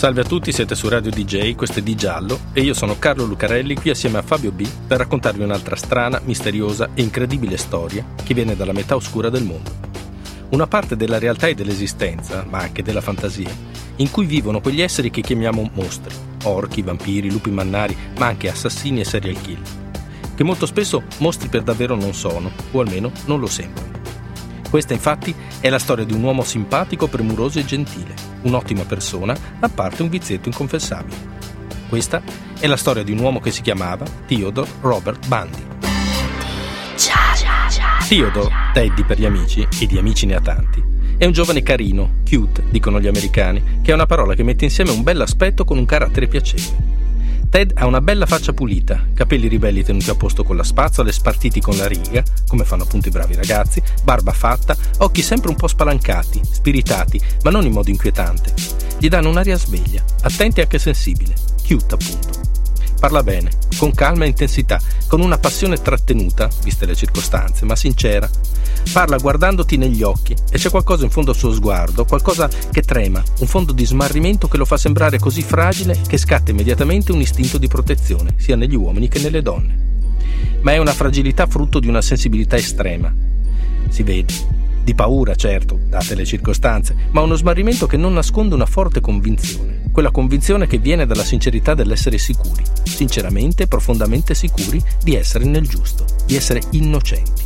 Salve a tutti, siete su Radio DJ, questo è Di Giallo e io sono Carlo Lucarelli qui assieme a Fabio B per raccontarvi un'altra strana, misteriosa e incredibile storia che viene dalla metà oscura del mondo. Una parte della realtà e dell'esistenza, ma anche della fantasia, in cui vivono quegli esseri che chiamiamo mostri, orchi, vampiri, lupi mannari, ma anche assassini e serial killer, che molto spesso mostri per davvero non sono, o almeno non lo sembrano. Questa infatti è la storia di un uomo simpatico, premuroso e gentile, un'ottima persona, a parte un vizietto inconfessabile. Questa è la storia di un uomo che si chiamava Theodore Robert Bundy. Theodore, Teddy per gli amici, e di amici ne ha tanti, è un giovane carino, cute, dicono gli americani, che è una parola che mette insieme un bel aspetto con un carattere piacevole. Ted ha una bella faccia pulita, capelli ribelli tenuti a posto con la spazzola e spartiti con la riga, come fanno appunto i bravi ragazzi, barba fatta, occhi sempre un po' spalancati, spiritati, ma non in modo inquietante. Gli danno un'aria sveglia, attenti e anche sensibile, cute appunto. Parla bene, con calma e intensità, con una passione trattenuta, viste le circostanze, ma sincera. Parla guardandoti negli occhi e c'è qualcosa in fondo al suo sguardo, qualcosa che trema, un fondo di smarrimento che lo fa sembrare così fragile che scatta immediatamente un istinto di protezione, sia negli uomini che nelle donne. Ma è una fragilità frutto di una sensibilità estrema. Si vede, di paura, certo, date le circostanze, ma uno smarrimento che non nasconde una forte convinzione. Quella convinzione che viene dalla sincerità dell'essere sicuri, sinceramente profondamente sicuri di essere nel giusto, di essere innocenti.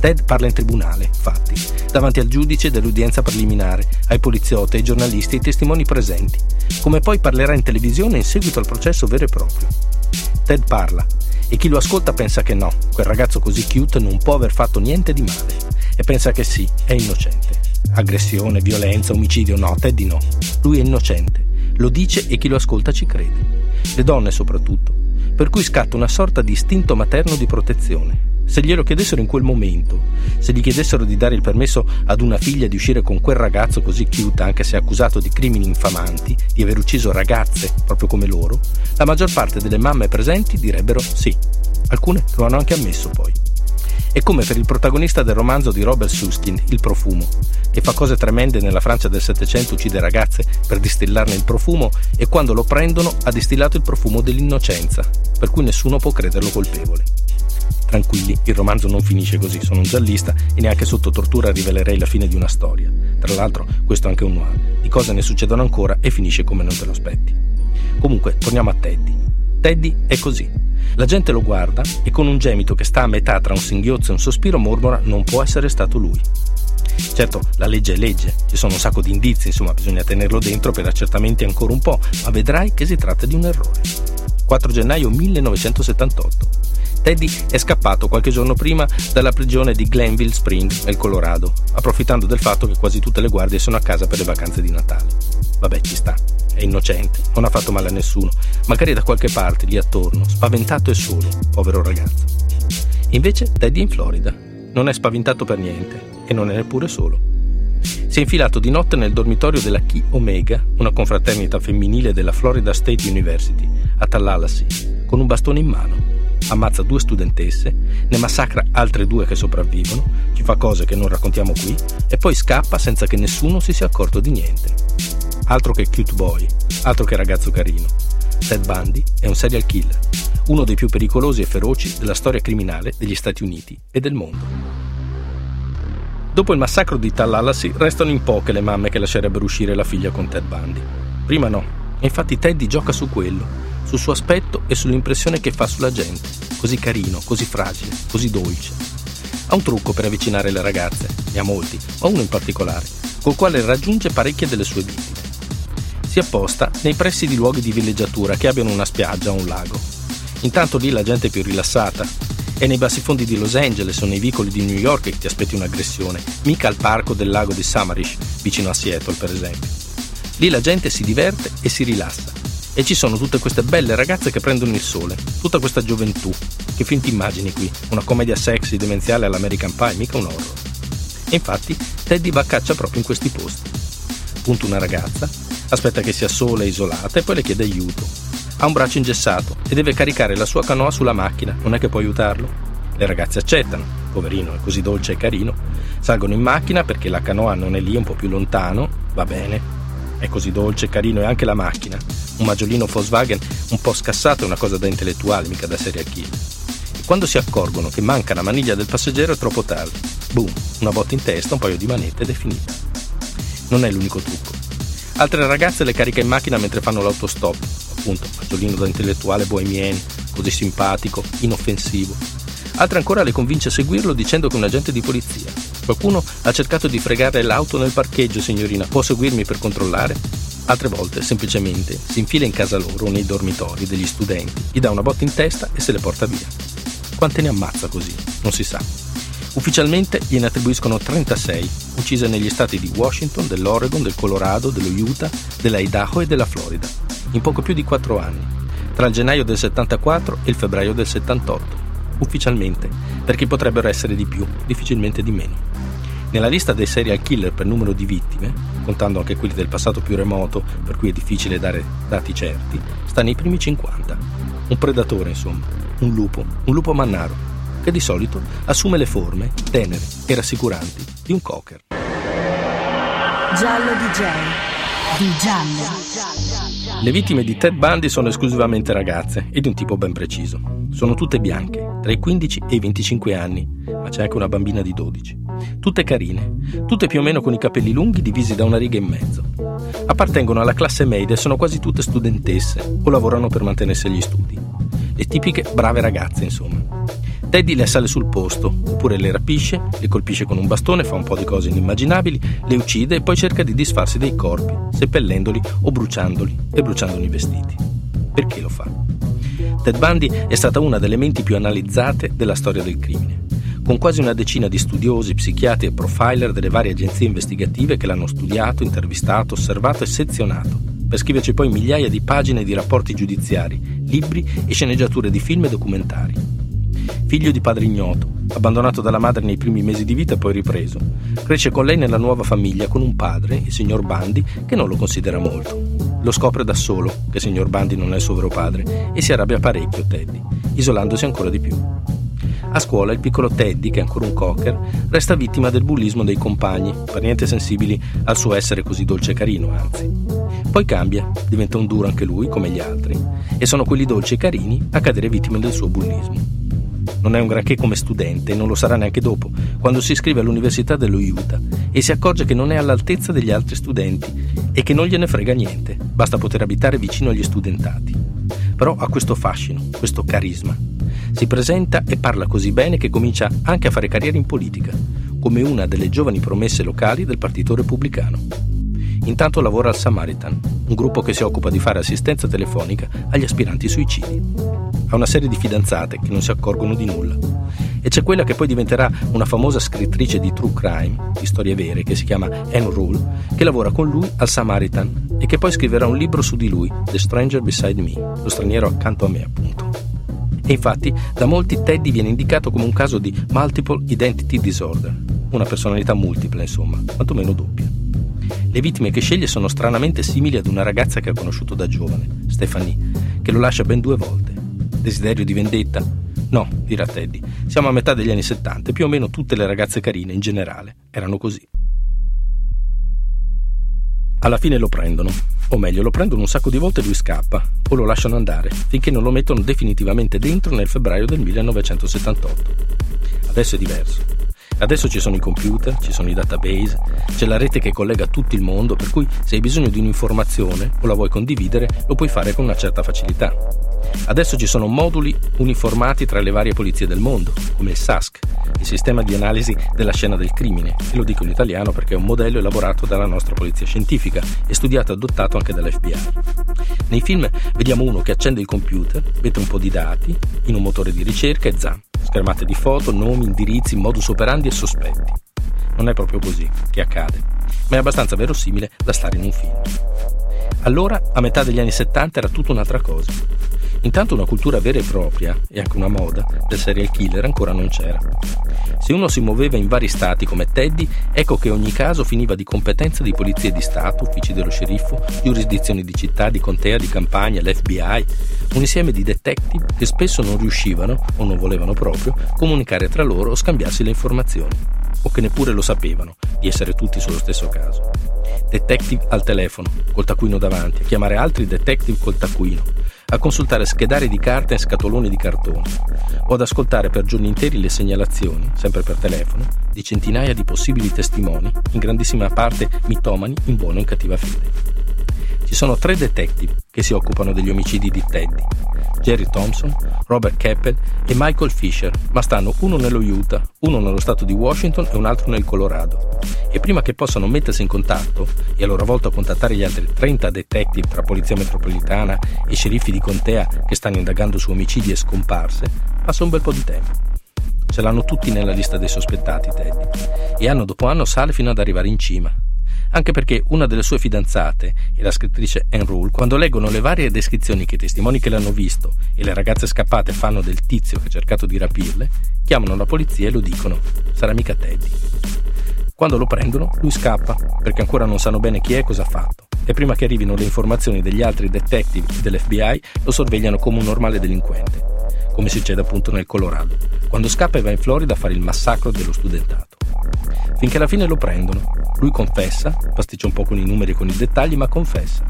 Ted parla in tribunale, infatti, davanti al giudice dell'udienza preliminare, ai poliziotti, ai giornalisti e ai testimoni presenti, come poi parlerà in televisione in seguito al processo vero e proprio. Ted parla e chi lo ascolta pensa che no, quel ragazzo così cute non può aver fatto niente di male e pensa che sì, è innocente. Aggressione, violenza, omicidio, no, Teddy no. Lui è innocente. Lo dice e chi lo ascolta ci crede. Le donne soprattutto. Per cui scatta una sorta di istinto materno di protezione. Se glielo chiedessero in quel momento, se gli chiedessero di dare il permesso ad una figlia di uscire con quel ragazzo così cute, anche se accusato di crimini infamanti, di aver ucciso ragazze proprio come loro, la maggior parte delle mamme presenti direbbero sì. Alcune lo hanno anche ammesso poi. È come per il protagonista del romanzo di Robert Suskin, Il profumo, che fa cose tremende nella Francia del Settecento, uccide ragazze per distillarne il profumo e quando lo prendono ha distillato il profumo dell'innocenza, per cui nessuno può crederlo colpevole. Tranquilli, il romanzo non finisce così, sono un giallista e neanche sotto tortura rivelerei la fine di una storia. Tra l'altro, questo è anche un noir, di cose ne succedono ancora e finisce come non te lo aspetti. Comunque, torniamo a Teddy. Teddy è così, la gente lo guarda e con un gemito che sta a metà tra un singhiozzo e un sospiro mormora non può essere stato lui. Certo, la legge è legge, ci sono un sacco di indizi, insomma bisogna tenerlo dentro per accertamenti ancora un po', ma vedrai che si tratta di un errore. 4 gennaio 1978. Teddy è scappato qualche giorno prima dalla prigione di Glenville Spring, nel Colorado, approfittando del fatto che quasi tutte le guardie sono a casa per le vacanze di Natale. Vabbè, ci sta, è innocente, non ha fatto male a nessuno, magari da qualche parte, lì attorno, spaventato e solo, povero ragazzo. Invece Teddy è in Florida, non è spaventato per niente e non è neppure solo. Si è infilato di notte nel dormitorio della Chi Omega, una confraternita femminile della Florida State University, a Tallahassee, con un bastone in mano ammazza due studentesse, ne massacra altre due che sopravvivono, ci fa cose che non raccontiamo qui e poi scappa senza che nessuno si sia accorto di niente. Altro che cute boy, altro che ragazzo carino. Ted Bundy è un serial killer, uno dei più pericolosi e feroci della storia criminale degli Stati Uniti e del mondo. Dopo il massacro di Tallahassee restano in poche le mamme che lascerebbero uscire la figlia con Ted Bundy. Prima no, infatti Teddy gioca su quello sul suo aspetto e sull'impressione che fa sulla gente, così carino, così fragile, così dolce. Ha un trucco per avvicinare le ragazze, ne ha molti, ma uno in particolare, col quale raggiunge parecchie delle sue vittime. Si apposta nei pressi di luoghi di villeggiatura che abbiano una spiaggia o un lago. Intanto lì la gente è più rilassata. È nei bassifondi di Los Angeles o nei vicoli di New York che ti aspetti un'aggressione, mica al parco del lago di Samarish, vicino a Seattle per esempio. Lì la gente si diverte e si rilassa E ci sono tutte queste belle ragazze che prendono il sole, tutta questa gioventù. Che film ti immagini qui? Una commedia sexy demenziale all'American Pie, mica un horror. E infatti Teddy va a caccia proprio in questi posti. Punta una ragazza, aspetta che sia sola e isolata e poi le chiede aiuto. Ha un braccio ingessato e deve caricare la sua canoa sulla macchina, non è che può aiutarlo? Le ragazze accettano, poverino è così dolce e carino, salgono in macchina perché la canoa non è lì, un po' più lontano, va bene, è così dolce e carino e anche la macchina. Un maggiolino Volkswagen un po' scassato è una cosa da intellettuale, mica da serial killer. E quando si accorgono che manca la maniglia del passeggero è troppo tardi. Boom, una botta in testa, un paio di manette ed è finita. Non è l'unico trucco. Altre ragazze le carica in macchina mentre fanno l'autostop. Appunto, maggiolino da intellettuale bohemien, così simpatico, inoffensivo. Altre ancora le convince a seguirlo dicendo che è un agente di polizia Qualcuno ha cercato di fregare l'auto nel parcheggio, signorina. Può seguirmi per controllare? Altre volte, semplicemente, si infila in casa loro, nei dormitori degli studenti, gli dà una botta in testa e se le porta via. Quante ne ammazza così? Non si sa. Ufficialmente gliene attribuiscono 36, uccise negli stati di Washington, dell'Oregon, del Colorado, dello Utah, dell'Idaho e della Florida, in poco più di 4 anni, tra il gennaio del 74 e il febbraio del 78. Ufficialmente, perché potrebbero essere di più, difficilmente di meno. Nella lista dei serial killer per numero di vittime, contando anche quelli del passato più remoto, per cui è difficile dare dati certi, sta nei primi 50. Un predatore, insomma, un lupo, un lupo mannaro, che di solito assume le forme tenere e rassicuranti di un cocker. Giallo DJ. Di giallo. Le vittime di Ted Bundy sono esclusivamente ragazze e di un tipo ben preciso. Sono tutte bianche, tra i 15 e i 25 anni, ma c'è anche una bambina di 12. Tutte carine, tutte più o meno con i capelli lunghi divisi da una riga e mezzo. Appartengono alla classe media e sono quasi tutte studentesse o lavorano per mantenersi agli studi. Le tipiche brave ragazze, insomma. Teddy le sale sul posto, oppure le rapisce, le colpisce con un bastone, fa un po' di cose inimmaginabili, le uccide e poi cerca di disfarsi dei corpi, seppellendoli o bruciandoli e bruciandoli i vestiti. Perché lo fa? Ted Bundy è stata una delle menti più analizzate della storia del crimine con quasi una decina di studiosi, psichiatri e profiler delle varie agenzie investigative che l'hanno studiato, intervistato, osservato e sezionato, per scriverci poi migliaia di pagine di rapporti giudiziari, libri e sceneggiature di film e documentari. Figlio di padre ignoto, abbandonato dalla madre nei primi mesi di vita e poi ripreso, cresce con lei nella nuova famiglia con un padre, il signor Bandi, che non lo considera molto. Lo scopre da solo che il signor Bandi non è il suo vero padre e si arrabbia parecchio Teddy, isolandosi ancora di più. A scuola il piccolo Teddy, che è ancora un cocker, resta vittima del bullismo dei compagni, per niente sensibili al suo essere così dolce e carino, anzi. Poi cambia, diventa un duro anche lui, come gli altri, e sono quelli dolci e carini a cadere vittime del suo bullismo. Non è un granché come studente e non lo sarà neanche dopo, quando si iscrive all'Università dello Utah e si accorge che non è all'altezza degli altri studenti e che non gliene frega niente, basta poter abitare vicino agli studentati. Però ha questo fascino, questo carisma, si presenta e parla così bene che comincia anche a fare carriera in politica, come una delle giovani promesse locali del Partito Repubblicano. Intanto lavora al Samaritan, un gruppo che si occupa di fare assistenza telefonica agli aspiranti suicidi. Ha una serie di fidanzate che non si accorgono di nulla. E c'è quella che poi diventerà una famosa scrittrice di true crime, di storie vere, che si chiama Anne Rule, che lavora con lui al Samaritan e che poi scriverà un libro su di lui, The Stranger Beside Me, lo straniero accanto a me appunto. E infatti da molti Teddy viene indicato come un caso di multiple identity disorder, una personalità multipla insomma, quantomeno doppia. Le vittime che sceglie sono stranamente simili ad una ragazza che ha conosciuto da giovane, Stephanie, che lo lascia ben due volte. Desiderio di vendetta? No, dirà Teddy, siamo a metà degli anni 70 e più o meno tutte le ragazze carine in generale erano così. Alla fine lo prendono, o meglio, lo prendono un sacco di volte e lui scappa, o lo lasciano andare, finché non lo mettono definitivamente dentro nel febbraio del 1978. Adesso è diverso. Adesso ci sono i computer, ci sono i database, c'è la rete che collega tutto il mondo, per cui se hai bisogno di un'informazione o la vuoi condividere, lo puoi fare con una certa facilità. Adesso ci sono moduli uniformati tra le varie polizie del mondo, come il SASC, il sistema di analisi della scena del crimine, e lo dico in italiano perché è un modello elaborato dalla nostra polizia scientifica e studiato e adottato anche dall'FBI. Nei film vediamo uno che accende il computer, mette un po' di dati in un motore di ricerca e zam, schermate di foto, nomi, indirizzi, modus operandi e sospetti. Non è proprio così che accade, ma è abbastanza verosimile da stare in un film. Allora, a metà degli anni 70 era tutta un'altra cosa. Intanto una cultura vera e propria, e anche una moda, del serial killer ancora non c'era. Se uno si muoveva in vari stati come Teddy, ecco che ogni caso finiva di competenza di polizie di Stato, uffici dello sceriffo, giurisdizioni di città, di contea, di campagna, l'FBI, un insieme di detective che spesso non riuscivano, o non volevano proprio, comunicare tra loro o scambiarsi le informazioni, o che neppure lo sapevano di essere tutti sullo stesso caso. Detective al telefono, col taccuino davanti, a chiamare altri detective col taccuino, a consultare schedari di carta e scatoloni di cartone, o ad ascoltare per giorni interi le segnalazioni, sempre per telefono, di centinaia di possibili testimoni, in grandissima parte mitomani in buona o in cattiva fede. Ci sono tre detective che si occupano degli omicidi di Teddy, Jerry Thompson, Robert Keppel e Michael Fisher, ma stanno uno nello Utah, uno nello stato di Washington e un altro nel Colorado. E prima che possano mettersi in contatto e a loro volta contattare gli altri 30 detective tra polizia metropolitana e sceriffi di contea che stanno indagando su omicidi e scomparse, passa un bel po' di tempo. Ce l'hanno tutti nella lista dei sospettati, Teddy, e anno dopo anno sale fino ad arrivare in cima, anche perché una delle sue fidanzate e la scrittrice Anne Rule, quando leggono le varie descrizioni che i testimoni che l'hanno visto e le ragazze scappate fanno del tizio che ha cercato di rapirle, chiamano la polizia e lo dicono: sarà mica Teddy. Quando lo prendono, lui scappa, perché ancora non sanno bene chi è e cosa ha fatto. E prima che arrivino le informazioni degli altri detective dell'FBI, lo sorvegliano come un normale delinquente, come succede appunto nel Colorado, quando scappa e va in Florida a fare il massacro dello studentato. Finché alla fine lo prendono lui confessa, pasticcia un po' con i numeri e con i dettagli, ma confessa.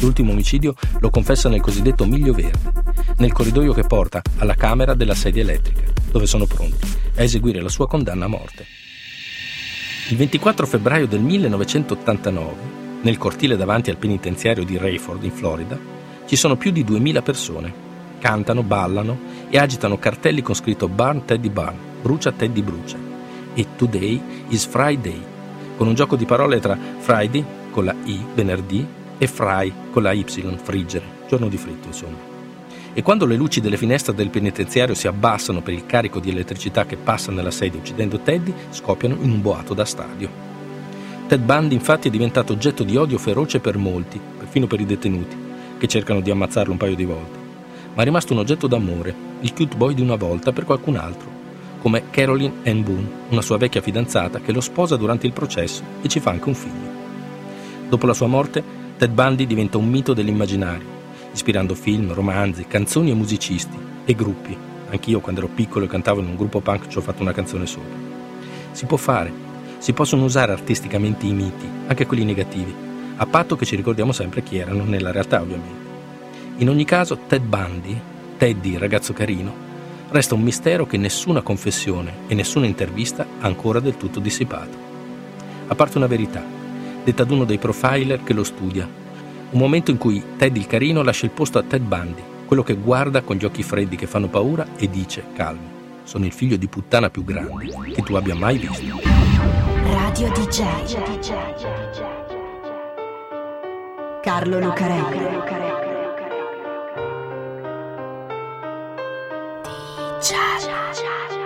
L'ultimo omicidio lo confessa nel cosiddetto miglio verde, nel corridoio che porta alla camera della sedia elettrica, dove sono pronti a eseguire la sua condanna a morte. Il 24 febbraio del 1989, nel cortile davanti al penitenziario di Rayford in Florida, ci sono più di 2000 persone. Cantano, ballano e agitano cartelli con scritto Burn Teddy Burn, brucia Teddy brucia e Today is Friday, con un gioco di parole tra Friday con la I, venerdì, e Fry con la Y, friggere, giorno di fritto insomma. E quando le luci delle finestre del penitenziario si abbassano per il carico di elettricità che passa nella sede uccidendo Teddy, scoppiano in un boato da stadio. Ted Bundy infatti è diventato oggetto di odio feroce per molti, perfino per i detenuti, che cercano di ammazzarlo un paio di volte. Ma è rimasto un oggetto d'amore, il cute boy di una volta per qualcun altro come Caroline Ann Boone, una sua vecchia fidanzata che lo sposa durante il processo e ci fa anche un figlio. Dopo la sua morte, Ted Bundy diventa un mito dell'immaginario, ispirando film, romanzi, canzoni e musicisti e gruppi. Anch'io quando ero piccolo e cantavo in un gruppo punk ci ho fatto una canzone sopra. Si può fare, si possono usare artisticamente i miti, anche quelli negativi, a patto che ci ricordiamo sempre chi erano nella realtà ovviamente. In ogni caso, Ted Bundy, Teddy, ragazzo carino, resta un mistero che nessuna confessione e nessuna intervista ha ancora del tutto dissipato. A parte una verità, detta ad uno dei profiler che lo studia, un momento in cui Ted il carino lascia il posto a Ted Bundy, quello che guarda con gli occhi freddi che fanno paura e dice, calmo, sono il figlio di puttana più grande che tu abbia mai visto. Radio DJ Carlo Lucarelli Cha.